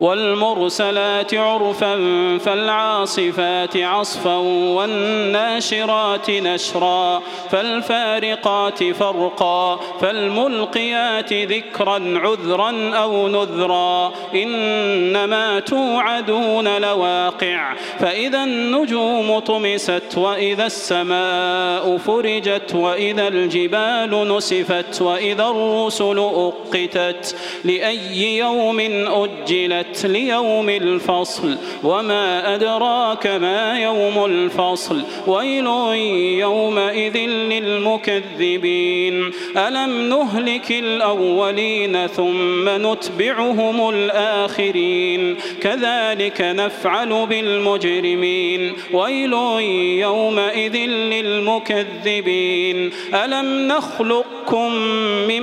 والمرسلات عرفا فالعاصفات عصفا والناشرات نشرا فالفارقات فرقا فالملقيات ذكرا عذرا أو نذرا إنما توعدون لواقع فإذا النجوم طمست وإذا السماء فرجت وإذا الجبال نسفت وإذا الرسل أقتت لأي يوم أجلت أعدت ليوم الفصل وما أدراك ما يوم الفصل. ويل يومئذ للمكذبين. ألم نهلك الأولين ثم نتبعهم الآخرين؟ كذلك نفعل بالمجرمين. ويل يومئذ للمكذبين. ألم نخلقكم من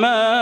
ما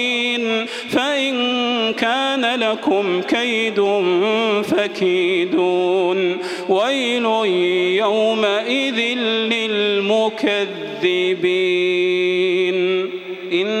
كان لكم كيد فكيدون. ويل يومئذ للمكذبين. إن